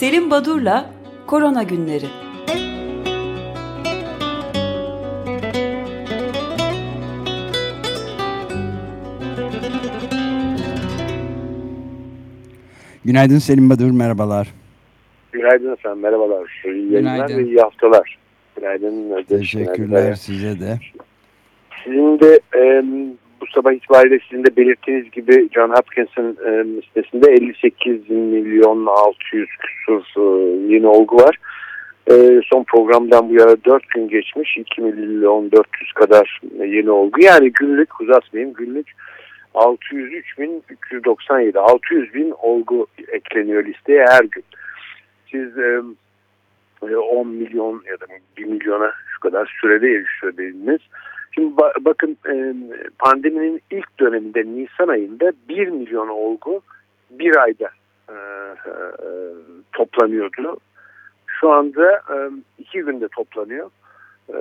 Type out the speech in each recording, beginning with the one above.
Selim Badur'la Korona Günleri Günaydın Selim Badur, merhabalar. Günaydın efendim, merhabalar. İyi yayınlar ve iyi haftalar. Günaydın. Teşekkürler günaydın. size de. Sizin de e, bu sabah itibariyle sizin de belirttiğiniz gibi John Hopkins'in e, listesinde 58 milyon 600 küsur e, yeni olgu var. E, son programdan bu yana 4 gün geçmiş. 2 milyon 400 kadar yeni olgu. Yani günlük uzatmayayım günlük 603.397 600 bin olgu ekleniyor listeye her gün. Siz e, 10 milyon ya da 1 milyona şu kadar sürede erişiyor Şimdi ba bakın e, pandeminin ilk döneminde Nisan ayında 1 milyon olgu bir ayda e, e, toplanıyordu. Şu anda e, iki günde toplanıyor. E,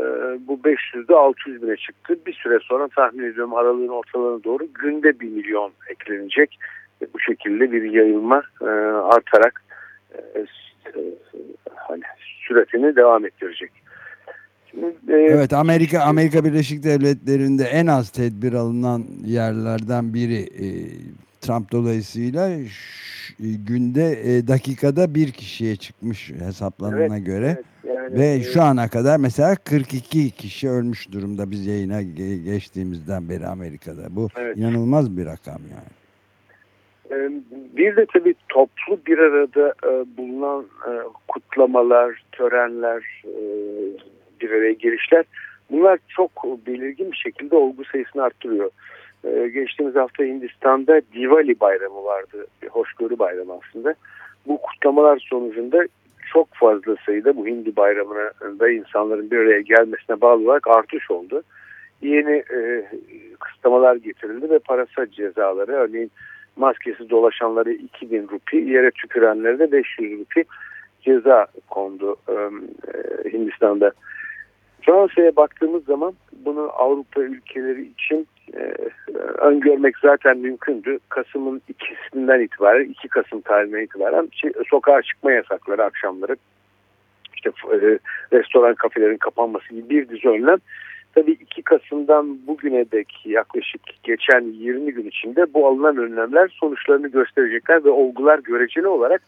bu 500'de 600 bine çıktı. Bir süre sonra tahmin ediyorum aralığın ortalarına doğru günde 1 milyon eklenecek. E, bu şekilde bir yayılma e, artarak e, e, hani süretini devam ettirecek. Şimdi, e, evet Amerika Amerika Birleşik Devletleri'nde en az tedbir alınan yerlerden biri e, Trump dolayısıyla e, günde e, dakikada bir kişiye çıkmış hesaplanana evet, göre evet, yani, ve e, şu ana kadar mesela 42 kişi ölmüş durumda biz yayına geçtiğimizden beri Amerika'da. Bu evet. inanılmaz bir rakam yani. Bir de tabii toplu bir arada bulunan kutlamalar, törenler, bir araya gelişler bunlar çok belirgin bir şekilde olgu sayısını arttırıyor. Ee, geçtiğimiz hafta Hindistan'da Diwali bayramı vardı. Bir hoşgörü bayramı aslında. Bu kutlamalar sonucunda çok fazla sayıda bu Hindi bayramında insanların bir araya gelmesine bağlı olarak artış oldu. Yeni e, kısıtlamalar getirildi ve parasal cezaları örneğin maskesiz dolaşanları 2000 rupi, yere tükürenlere de 500 rupi ceza kondu e, Hindistan'da. Fransa'ya baktığımız zaman bunu Avrupa ülkeleri için e, öngörmek zaten mümkündü. Kasım'ın ikisinden itibaren, 2 Kasım tarihinden itibaren şey, sokağa çıkma yasakları akşamları, işte e, restoran, kafelerin kapanması gibi bir dizi önlem. Tabii 2 Kasım'dan bugüne dek yaklaşık geçen 20 gün içinde bu alınan önlemler sonuçlarını gösterecekler ve olgular göreceli olarak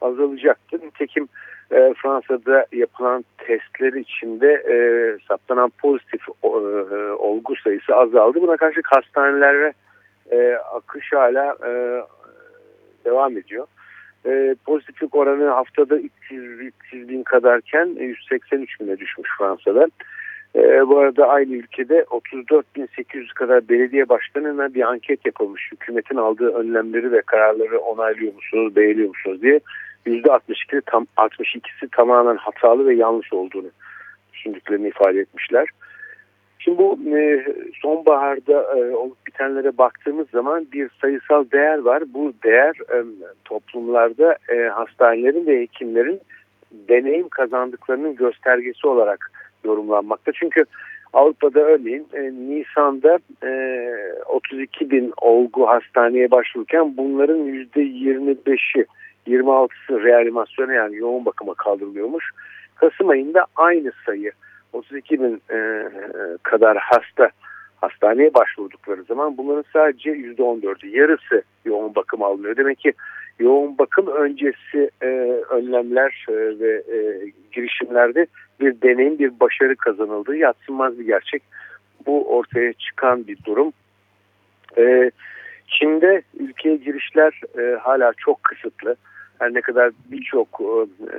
azalacaktır. Nitekim e, Fransa'da yapılan testler içinde e, saptanan pozitif e, olgu sayısı azaldı. Buna karşı hastanelere e, akış hala e, devam ediyor. E, pozitiflik oranı haftada 300, 300 bin kadarken 183 bine düşmüş Fransa'da. E, bu arada aynı ülkede 34.800 kadar belediye başkanına bir anket yapılmış. Hükümetin aldığı önlemleri ve kararları onaylıyor musunuz, beğeniyor musunuz diye. %62'si tam 62'si tamamen hatalı ve yanlış olduğunu düşündüklerini ifade etmişler. Şimdi bu e, sonbaharda e, olup bitenlere baktığımız zaman bir sayısal değer var. Bu değer e, toplumlarda hastanelerin ve hekimlerin deneyim kazandıklarının göstergesi olarak yorumlanmakta. Çünkü Avrupa'da örneğin Nisan'da e, 32 bin olgu hastaneye başvururken bunların %25'i 26'sı reanimasyona yani yoğun bakıma kaldırılıyormuş. Kasım ayında aynı sayı 32 bin e, kadar hasta hastaneye başvurdukları zaman bunların sadece %14'ü yarısı yoğun bakım alınıyor. Demek ki yoğun bakım öncesi e, önlemler e, ve e, girişimlerde bir deneyim, bir başarı kazanıldığı yatsınmaz bir gerçek. Bu ortaya çıkan bir durum. E, Çin'de ülkeye girişler e, hala çok kısıtlı her ne kadar birçok e,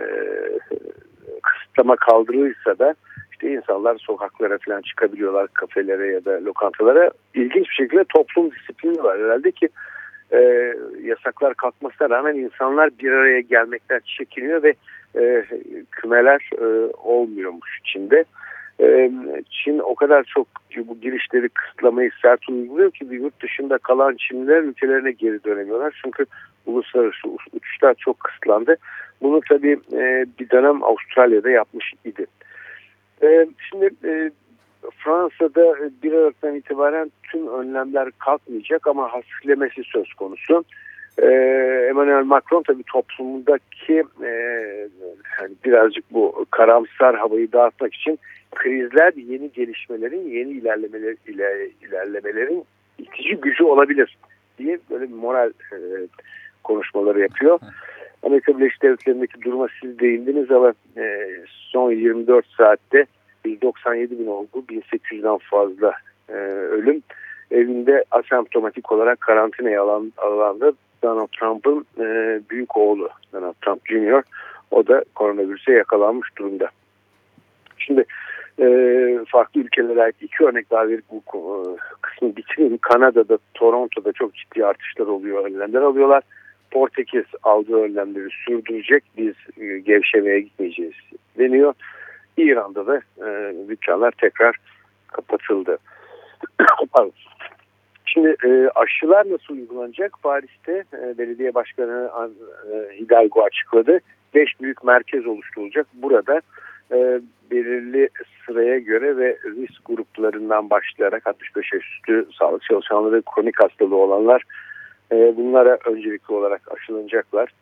kısıtlama kaldırılırsa da işte insanlar sokaklara falan çıkabiliyorlar kafelere ya da lokantalara. İlginç bir şekilde toplum disiplini var herhalde ki e, yasaklar kalkmasına rağmen insanlar bir araya gelmekten çekiniyor ve e, kümeler e, olmuyormuş içinde. E, Çin o kadar çok bu girişleri kısıtlamayı sert uyguluyor ki bir yurt dışında kalan Çinliler ülkelerine geri dönemiyorlar. Çünkü uluslararası uçuşlar çok kısıtlandı. Bunu tabii e, bir dönem Avustralya'da yapmış idi. E, şimdi e, Fransa'da bir Aralık'tan itibaren tüm önlemler kalkmayacak ama hafiflemesi söz konusu. e, Emmanuel Macron tabii toplumundaki e, birazcık bu karamsar havayı dağıtmak için krizler yeni gelişmelerin, yeni ilerlemeler, iler, ilerlemelerin itici gücü olabilir diye böyle bir moral e, konuşmaları yapıyor. Amerika Birleşik Devletleri'ndeki duruma siz değindiniz ama e, son 24 saatte 197 bin olgu, 1800'den fazla e, ölüm. Evinde asemptomatik olarak karantinaya alan, alanda Donald Trump'ın e, büyük oğlu Donald Trump Jr. O da koronavirüse yakalanmış durumda. Şimdi e, farklı ülkelere ait iki örnek daha verip bu e, kısmı bitireyim. Kanada'da, Toronto'da çok ciddi artışlar oluyor, önlemler alıyorlar. Portekiz aldığı önlemleri sürdürecek, biz e, gevşemeye gitmeyeceğiz deniyor. İran'da da e, dükkanlar tekrar kapatıldı. Şimdi e, aşılar nasıl uygulanacak? Paris'te e, belediye başkanı e, Hidalgo açıkladı. Beş büyük merkez oluşturulacak. Burada e, belirli sıraya göre ve risk gruplarından başlayarak 65 yaş üstü sağlık çalışanları, kronik hastalığı olanlar e, bunlara öncelikli olarak aşılanacaklar.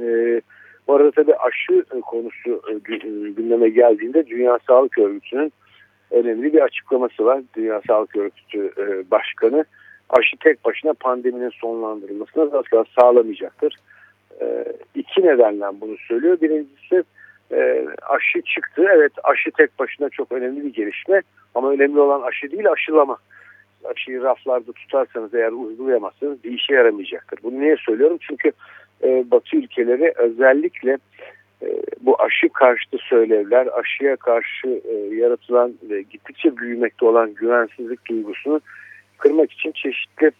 E, bu arada tabii aşı konusu e, gündeme geldiğinde Dünya Sağlık Örgütü'nün önemli bir açıklaması var. Dünya Sağlık Örgütü Başkanı aşı tek başına pandeminin sonlandırılmasına da sağlamayacaktır. E, iki nedenle bunu söylüyor. Birincisi aşı çıktı. Evet aşı tek başına çok önemli bir gelişme ama önemli olan aşı değil aşılama. Aşıyı raflarda tutarsanız eğer uygulayamazsanız bir işe yaramayacaktır. Bunu niye söylüyorum? Çünkü e, Batı ülkeleri özellikle e, bu aşı karşıtı söylevler, aşıya karşı e, yaratılan ve gittikçe büyümekte olan güvensizlik duygusunu kırmak için çeşitli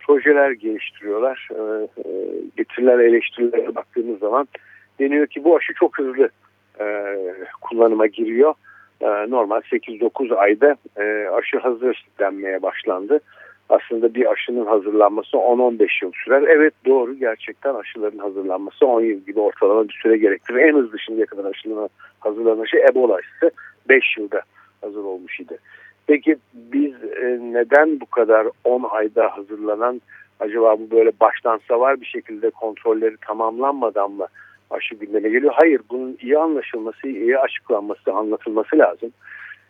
projeler geliştiriyorlar. E, e, getirilen eleştirilere baktığımız zaman deniyor ki bu aşı çok hızlı e, kullanıma giriyor. E, normal 8-9 ayda e, aşı hazır denmeye başlandı. Aslında bir aşının hazırlanması 10-15 yıl sürer. Evet doğru gerçekten aşıların hazırlanması 10 yıl gibi ortalama bir süre gerektirir. En hızlı şimdiye kadar aşılanan hazırlanan şey Ebola aşısı 5 yılda hazır olmuş idi. Peki biz e, neden bu kadar 10 ayda hazırlanan acaba bu böyle baştan savar bir şekilde kontrolleri tamamlanmadan mı aşı gündeme geliyor. Hayır bunun iyi anlaşılması, iyi açıklanması, anlatılması lazım.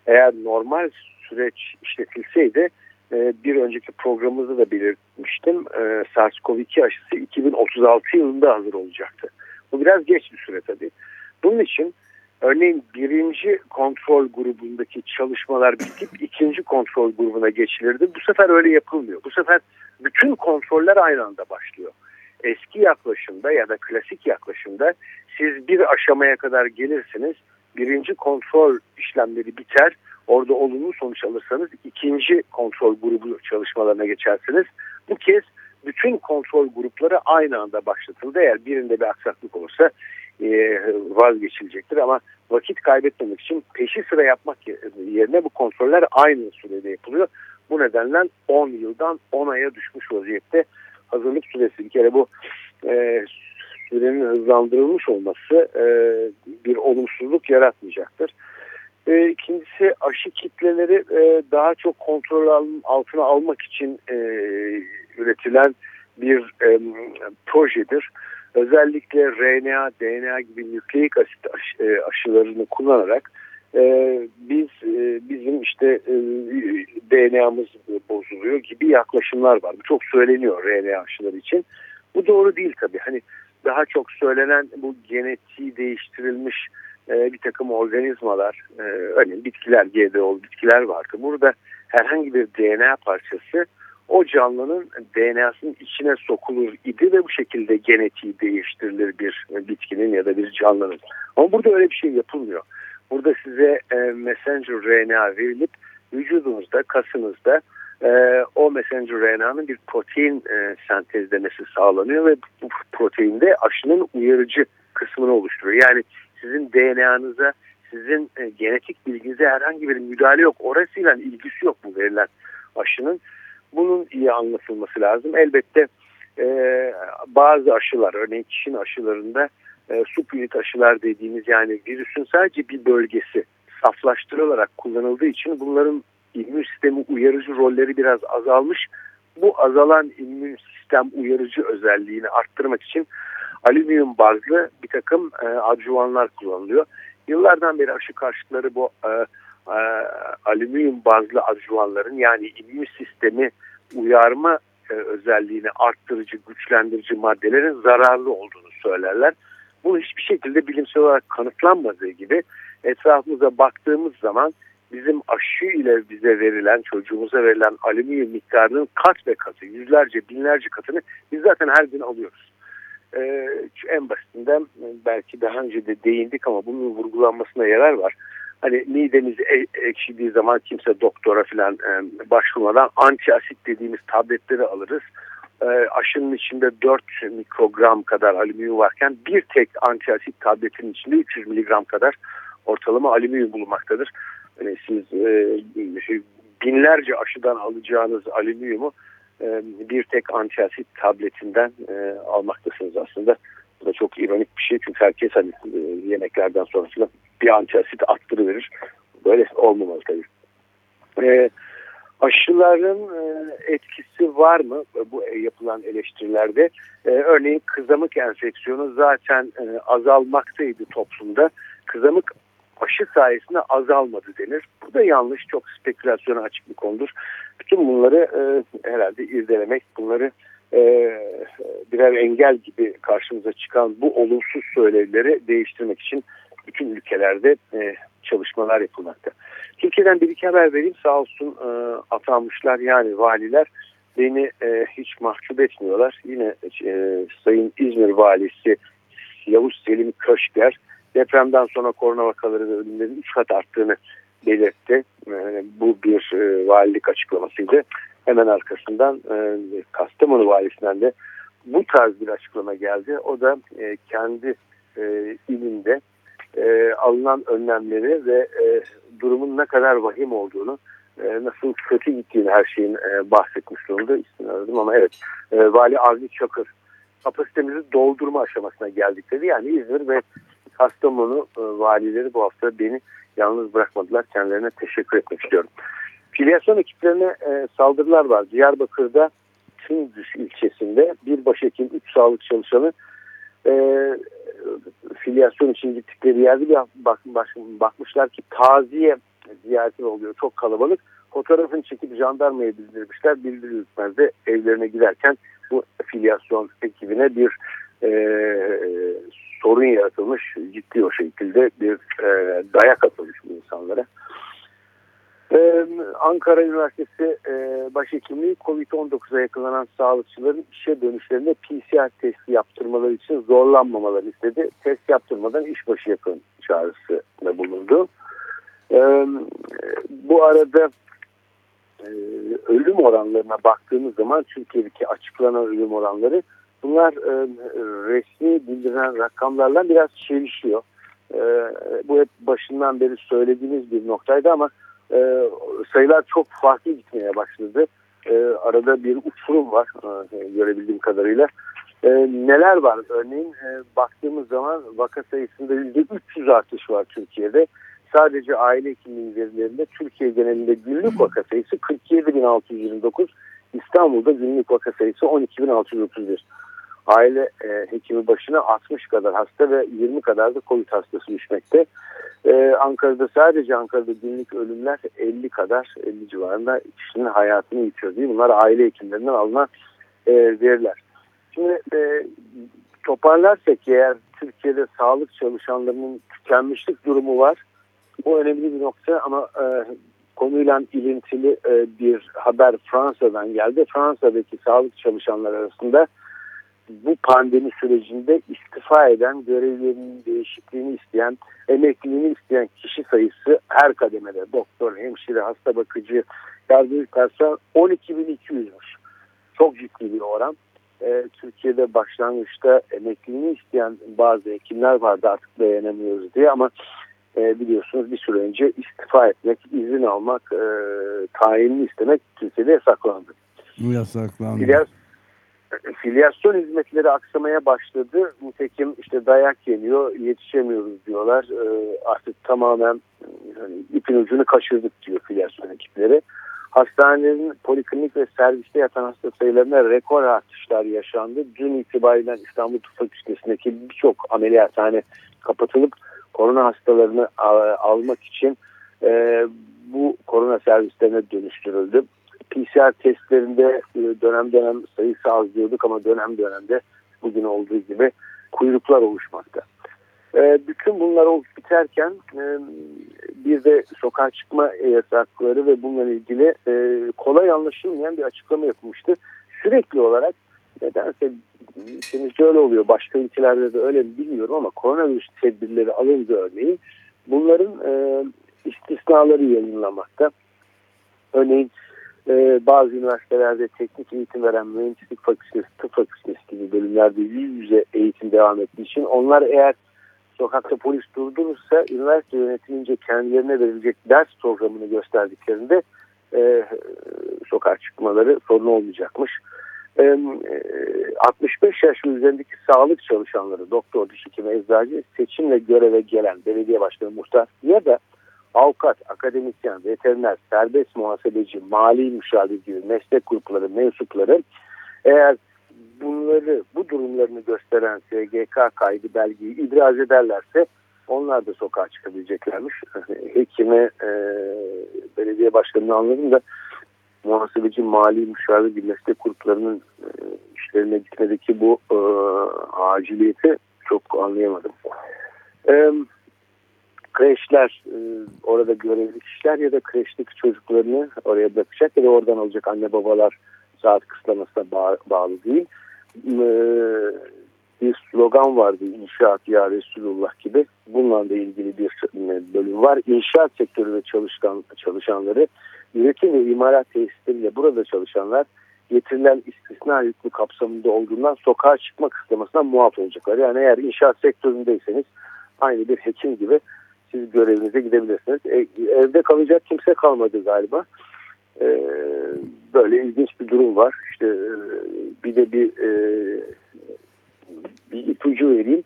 Eğer normal süreç işletilseydi e, bir önceki programımızda da belirtmiştim. E, SARS-CoV-2 aşısı 2036 yılında hazır olacaktı. Bu biraz geç bir süre tabii. Bunun için örneğin birinci kontrol grubundaki çalışmalar bitip ikinci kontrol grubuna geçilirdi. Bu sefer öyle yapılmıyor. Bu sefer bütün kontroller aynı anda başlıyor eski yaklaşımda ya da klasik yaklaşımda siz bir aşamaya kadar gelirsiniz. Birinci kontrol işlemleri biter. Orada olumlu sonuç alırsanız ikinci kontrol grubu çalışmalarına geçersiniz. Bu kez bütün kontrol grupları aynı anda başlatıldı. Eğer birinde bir aksaklık olursa e, vazgeçilecektir ama vakit kaybetmemek için peşi sıra yapmak yerine bu kontroller aynı sürede yapılıyor. Bu nedenle 10 yıldan 10 aya düşmüş vaziyette hazırlık süresi bir kere bu e, sürenin hızlandırılmış olması e, bir olumsuzluk yaratmayacaktır. E, ikincisi aşı kitleleri e, daha çok kontrol altına almak için e, üretilen bir e, projedir. Özellikle RNA, DNA gibi nükleik asit aşı, e, aşılarını kullanarak e, biz e, bizim işte e, DNA'mız bozuluyor gibi yaklaşımlar var. Bu çok söyleniyor RNA aşıları için. Bu doğru değil tabii. Hani daha çok söylenen bu genetiği değiştirilmiş e, bir takım organizmalar, e, örneğin bitkiler, GDO bitkiler vardı. Burada herhangi bir DNA parçası o canlının DNA'sının içine sokulur idi ve bu şekilde genetiği değiştirilir bir bitkinin ya da bir canlının. Ama burada öyle bir şey yapılmıyor. Burada size e, messenger RNA verilip vücudunuzda, kasınızda e, o messenger RNA'nın bir protein e, sentezlemesi sağlanıyor ve bu proteinde aşının uyarıcı kısmını oluşturuyor. Yani sizin DNA'nıza, sizin e, genetik bilginize herhangi bir müdahale yok. Orasıyla ilgisi yok bu verilen aşının. Bunun iyi anlatılması lazım. Elbette e, bazı aşılar, örneğin kişinin aşılarında e, subunit aşılar dediğimiz yani virüsün sadece bir bölgesi saflaştırılarak kullanıldığı için bunların immün sistemi uyarıcı rolleri biraz azalmış. Bu azalan immün sistem uyarıcı özelliğini arttırmak için alüminyum bazlı bir takım e, adjuvanlar kullanılıyor. Yıllardan beri aşı karşıtları bu e, e, alüminyum bazlı adjuvanların yani immün sistemi uyarma e, özelliğini arttırıcı, güçlendirici maddelerin zararlı olduğunu söylerler. Bu hiçbir şekilde bilimsel olarak kanıtlanmadığı gibi etrafımıza baktığımız zaman bizim aşı ile bize verilen, çocuğumuza verilen alüminyum miktarının kat ve katı, yüzlerce, binlerce katını biz zaten her gün alıyoruz. Ee, en basitinden belki daha önce de değindik ama bunun vurgulanmasına yarar var. Hani midemiz e ekşidiği zaman kimse doktora falan e, başvurmadan antiasit dediğimiz tabletleri alırız. E, aşının içinde 4 mikrogram kadar alüminyum varken bir tek antiasit tabletin içinde 300 miligram kadar ortalama alüminyum bulunmaktadır. Yani siz e, binlerce aşıdan alacağınız alüminyumu e, bir tek antiasit tabletinden e, almaktasınız aslında. Bu da çok ironik bir şey çünkü herkes hani e, yemeklerden sonra bir antiasit attırıverir. Böyle olmamalı tabii. E, aşıların e, etkisi var mı bu yapılan eleştirilerde? E, örneğin kızamık enfeksiyonu zaten e, azalmaktaydı toplumda. Kızamık aşı sayesinde azalmadı denir. Bu da yanlış, çok spekülasyona açık bir konudur. Bütün bunları herhalde irdelemek, bunları birer engel gibi karşımıza çıkan bu olumsuz söylemleri değiştirmek için bütün ülkelerde çalışmalar yapılmakta. Türkiye'den bir iki haber vereyim sağ olsun e, atanmışlar yani valiler beni e, hiç mahcup etmiyorlar. Yine e, Sayın İzmir Valisi Yavuz Selim Köşker depremden sonra korona vakaları ve ölümlerin 3 kat arttığını belirtti. Yani bu bir e, valilik açıklamasıydı. Hemen arkasından e, Kastamonu valisinden de bu tarz bir açıklama geldi. O da e, kendi e, ilinde e, alınan önlemleri ve e, durumun ne kadar vahim olduğunu e, nasıl kötü gittiğini her şeyin e, bahsetmiş durumda isim aradım ama evet e, Vali Avni Çakır kapasitemizi doldurma aşamasına geldik dedi. Yani İzmir ve Kastamonu valileri bu hafta beni yalnız bırakmadılar. Kendilerine teşekkür etmek istiyorum. Filyasyon ekiplerine saldırılar var. Diyarbakır'da Tündüz ilçesinde bir başhekim, üç sağlık çalışanı e, filyasyon için gittikleri yerde bir bak, bak, bakmışlar ki taziye ziyareti oluyor. Çok kalabalık. Fotoğrafını çekip jandarmaya bildirmişler. Bildirilmez de evlerine giderken bu filyasyon ekibine bir e, sorun yaratılmış. Ciddi o şekilde bir e, dayak atılmış bu insanlara. Ee, Ankara Üniversitesi e, Başhekimliği COVID-19'a yakalanan sağlıkçıların işe dönüşlerinde PCR testi yaptırmaları için zorlanmamalarını istedi. Test yaptırmadan işbaşı yakın çağrısı bulundu. Ee, bu arada e, ölüm oranlarına baktığımız zaman Türkiye'deki açıklanan ölüm oranları bunlar e, resmi bildirilen rakamlarla biraz çelişiyor. E, bu hep başından beri söylediğimiz bir noktaydı ama e, sayılar çok farklı gitmeye başladı. E, arada bir uçurum var e, görebildiğim kadarıyla. E, neler var? Örneğin e, baktığımız zaman vaka sayısında %300 artış var Türkiye'de. Sadece aile hekimliği verilerinde Türkiye genelinde günlük vaka sayısı 47.629. İstanbul'da günlük vaka sayısı 12.631 aile e, hekimi başına 60 kadar hasta ve 20 kadar da COVID hastası düşmekte. E, Ankara'da sadece Ankara'da günlük ölümler 50 kadar 50 civarında kişinin hayatını yitiyor değil. Bunlar aile hekimlerinden alınan e, veriler. Şimdi e, toparlarsak eğer Türkiye'de sağlık çalışanlarının tükenmişlik durumu var. Bu önemli bir nokta ama e, konuyla ilintili e, bir haber Fransa'dan geldi. Fransa'daki sağlık çalışanlar arasında bu pandemi sürecinde istifa eden, görevlerinin değişikliğini isteyen, emekliliğini isteyen kişi sayısı her kademede doktor, hemşire, hasta bakıcı, yardımcı personel 12.200'müş. Çok ciddi bir oran. Ee, Türkiye'de başlangıçta emekliliğini isteyen bazı hekimler vardı artık dayanamıyoruz diye ama e, biliyorsunuz bir süre önce istifa etmek, izin almak, e, tayinini istemek Türkiye'de yasaklandı. Yasaklandı. Biraz filyasyon hizmetleri aksamaya başladı. Nitekim işte dayak yeniyor, yetişemiyoruz diyorlar. E, artık tamamen hani ipin ucunu kaçırdık diyor filyasyon ekipleri. Hastanelerin poliklinik ve serviste yatan hasta sayılarına rekor artışlar yaşandı. Dün itibariyle İstanbul Tıp Fakültesi'ndeki birçok ameliyathane kapatılıp korona hastalarını almak için e, bu korona servislerine dönüştürüldü. PCR testlerinde e, dönem dönem sayısı az diyorduk ama dönem dönemde bugün olduğu gibi kuyruklar oluşmakta. E, bütün bunlar olup biterken e, bir de sokağa çıkma yasakları ve bununla ilgili kolay anlaşılmayan bir açıklama yapılmıştı. Sürekli olarak nedense şimdi öyle oluyor başka ülkelerde de öyle mi bilmiyorum ama koronavirüs tedbirleri alındı örneğin bunların istisnaları yayınlamakta. Örneğin e, bazı üniversitelerde teknik eğitim veren mühendislik fakültesi, tıp fakültesi gibi bölümlerde yüz yüze eğitim devam ettiği için onlar eğer sokakta polis durdurursa üniversite yönetimince kendilerine verilecek ders programını gösterdiklerinde e, sokağa çıkmaları sorun olmayacakmış. E, 65 yaş üzerindeki sağlık çalışanları, doktor, diş hekimi, eczacı seçimle göreve gelen belediye başkanı, muhtar ya da avukat, akademisyen, veteriner, serbest muhasebeci, mali müşavir gibi meslek grupları mensupları eğer bunları bu durumlarını gösteren SGK kaydı belgeyi ibraz ederlerse onlar da sokağa çıkabileceklermiş. Hekime, e, belediye başkanını anladım da muhasebeci, mali müşavir gibi meslek gruplarının e, işlerine gitmedeki bu e, aciliyeti çok anlayamadım. Evet kreşler e, orada görevli kişiler ya da kreşteki çocuklarını oraya bırakacak ya da oradan alacak anne babalar saat kısıtlamasına bağ, bağlı değil. E, bir slogan vardı inşaat ya Resulullah gibi. Bununla da ilgili bir bölüm var. İnşaat sektöründe çalışan çalışanları üretim ve imalat tesisleriyle burada çalışanlar getirilen istisna yüklü kapsamında olduğundan sokağa çıkma kısıtlamasına muaf olacaklar. Yani eğer inşaat sektöründeyseniz aynı bir hekim gibi siz görevinize gidebilirsiniz. E, evde kalacak kimse kalmadı galiba. E, böyle ilginç bir durum var. İşte e, bir de bir e, bir ipucu vereyim.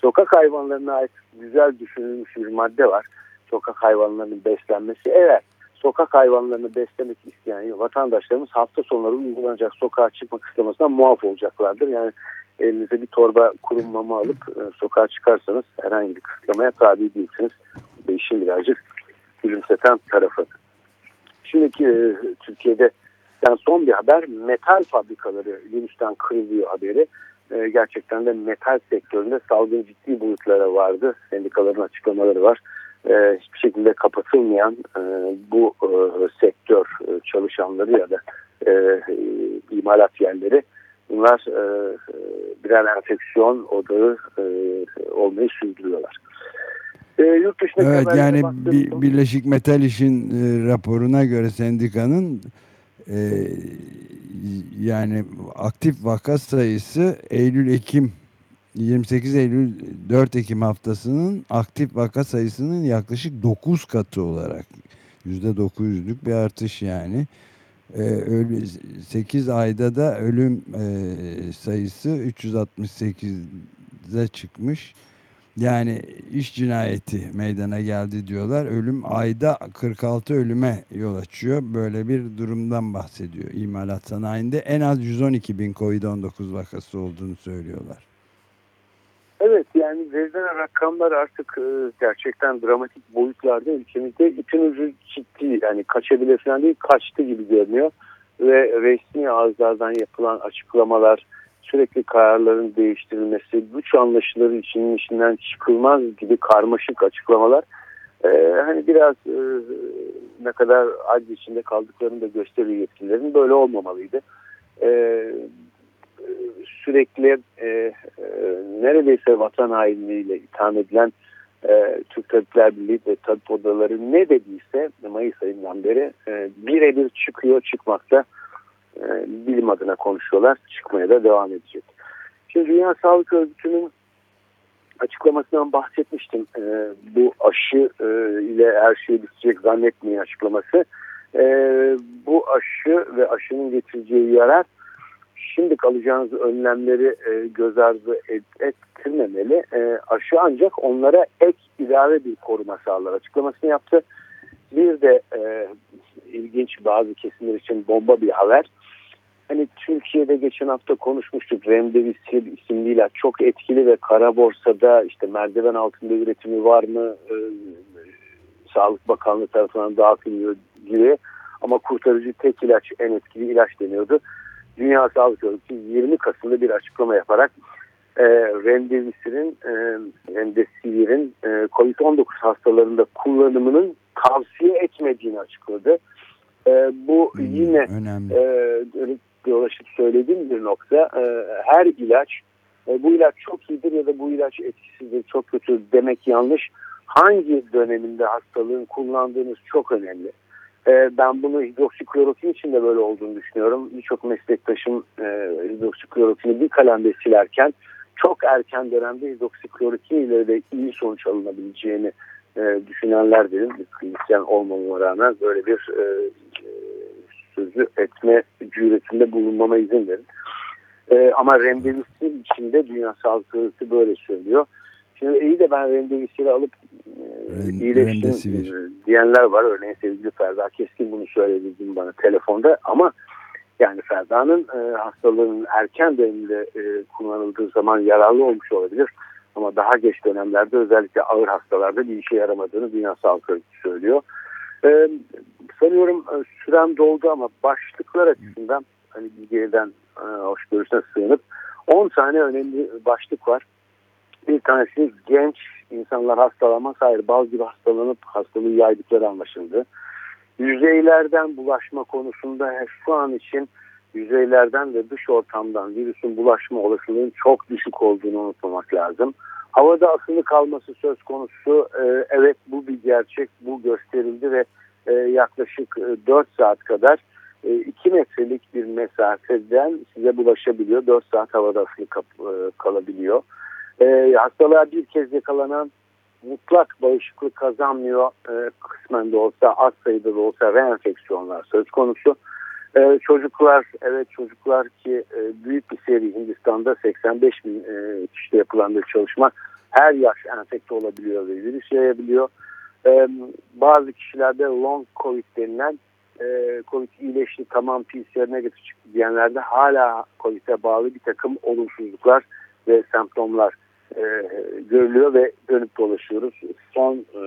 Sokak hayvanlarına ait güzel düşünülmüş bir madde var. Sokak hayvanlarının beslenmesi. Eğer sokak hayvanlarını beslemek isteyen vatandaşlarımız hafta sonları uygulanacak sokağa çıkma kısıtlamasından muaf olacaklardır. Yani elinize bir torba kurum mama alıp e, sokağa çıkarsanız herhangi bir kısıtlamaya tabi değilsiniz. Bu işin birazcık gülümseten tarafı. Şimdiki e, Türkiye'de yani son bir haber metal fabrikaları Yunus'tan kırılıyor haberi. E, gerçekten de metal sektöründe salgın ciddi boyutlara vardı. Sendikaların açıklamaları var. E, hiçbir şekilde kapatılmayan e, bu e, sektör e, çalışanları ya da e, imalat yerleri bunlar e, birer enfeksiyon odağı e, olmayı sürdürüyorlar. E, yurt evet yani bir, Birleşik Metal İş'in e, raporuna göre sendikanın e, yani aktif vaka sayısı Eylül-Ekim 28 Eylül 4 Ekim haftasının aktif vaka sayısının yaklaşık 9 katı olarak %900'lük bir artış yani. Ee, ölü, 8 ayda da ölüm e, sayısı 368'e çıkmış. Yani iş cinayeti meydana geldi diyorlar. Ölüm ayda 46 ölüme yol açıyor. Böyle bir durumdan bahsediyor imalat sanayinde. En az 112 bin COVID-19 vakası olduğunu söylüyorlar. Evet yani verilen rakamlar artık e, gerçekten dramatik boyutlarda ülkemizde ipin ucu ciddi yani kaçabilir falan değil kaçtı gibi görünüyor. Ve resmi ağızlardan yapılan açıklamalar sürekli kararların değiştirilmesi güç anlaşıları için içinden çıkılmaz gibi karmaşık açıklamalar e, hani biraz e, ne kadar acı içinde kaldıklarını da gösteriyor yetkililerin böyle olmamalıydı. E, sürekli e, e, neredeyse vatan hainliğiyle itham edilen e, Türk Tabipler Birliği ve tabip odaları ne dediyse Mayıs ayından beri e, birebir çıkıyor çıkmakta e, bilim adına konuşuyorlar çıkmaya da devam edecek. Şimdi Dünya Sağlık Örgütü'nün açıklamasından bahsetmiştim. E, bu aşı e, ile her şey bitecek zannetmeyin açıklaması. E, bu aşı ve aşının getireceği yarar şimdi alacağınız önlemleri e, göz ardı et, ettirmemeli. E, aşı ancak onlara ek ilave bir koruma sağlar açıklamasını yaptı. Bir de e, ilginç bazı kesimler için bomba bir haber. Hani Türkiye'de geçen hafta konuşmuştuk. Remdesivir isimli ilaç çok etkili ve kara borsada işte merdiven altında üretimi var mı? E, Sağlık Bakanlığı tarafından dağıtılıyor gibi. Ama kurtarıcı tek ilaç en etkili ilaç deniyordu. Dünya Sağlık Örgütü 20 Kasım'da bir açıklama yaparak e, Remdesivir'in e, Remdesivir'in e, COVID-19 hastalarında kullanımının tavsiye etmediğini açıkladı. E, bu hmm, yine önemli. E, dolaşıp söylediğim bir nokta. E, her ilaç e, bu ilaç çok iyidir ya da bu ilaç etkisizdir, çok kötü demek yanlış. Hangi döneminde hastalığın kullandığınız çok önemli. E, ben bunu hidroksiklorokin için de böyle olduğunu düşünüyorum. Birçok meslektaşım e, hidroksiklorokini bir kalemde silerken çok erken dönemde hidroksiklorokin ile de iyi sonuç alınabileceğini e, düşünenler dedim. Klinisyen olmamama rağmen böyle bir e, sözü etme cüretinde bulunmama izin verin. E, ama remdesivir içinde Dünya Sağlık Örgütü böyle söylüyor. Şimdi iyi de ben remdesiviri alıp e, iyileştim diyenler var. Örneğin sevgili Ferda Keskin bunu söyledi bana telefonda ama yani Ferda'nın e, hastalığının erken dönemde e, kullanıldığı zaman yararlı olmuş olabilir. Ama daha geç dönemlerde özellikle ağır hastalarda bir işe yaramadığını Dünya Sağlık Örgütü söylüyor. Ee, sanıyorum e, sürem doldu ama başlıklar açısından hani bilgiden e, hoş görüşüne sığınıp 10 tane önemli başlık var. Bir tanesi genç insanlar hastalanmaz. Hayır bal gibi hastalanıp hastalığı yaydıkları anlaşıldı. Yüzeylerden bulaşma konusunda şu an için yüzeylerden ve dış ortamdan virüsün bulaşma olasılığının çok düşük olduğunu unutmamak lazım. Havada asılı kalması söz konusu. Ee, evet bu bir gerçek. Bu gösterildi ve e, yaklaşık 4 e, saat kadar 2 e, metrelik bir mesafeden size bulaşabiliyor. 4 saat havada asılı kalabiliyor. Hastalığa bir kez yakalanan mutlak bağışıklık kazanmıyor. Kısmen de olsa az sayıda da olsa reenfeksiyonlar söz konusu. Ee, çocuklar, evet çocuklar ki e, büyük bir seri Hindistan'da 85 bin e, kişide yapılan bir çalışma her yaş enfekte olabiliyor ve virüs yayabiliyor. E, bazı kişilerde long covid denilen e, covid iyileşti tamam PCR negatif çıktı diyenlerde hala covid'e bağlı bir takım olumsuzluklar ve semptomlar e, görülüyor ve dönüp dolaşıyoruz. Son e,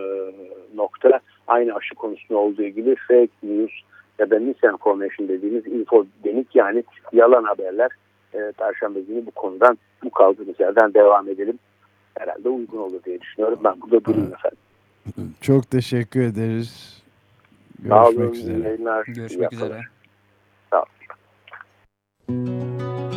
nokta aynı aşı konusunda olduğu gibi fake news ya da misinformation dediğimiz info denik yani yalan haberler. E, Perşembe günü bu konudan bu kaldığımız yerden devam edelim. Herhalde uygun olur diye düşünüyorum. Ben burada durayım efendim. Çok teşekkür ederiz. Görüşmek olun, üzere. Yayınlar, Görüşmek üzere. Sağ olun.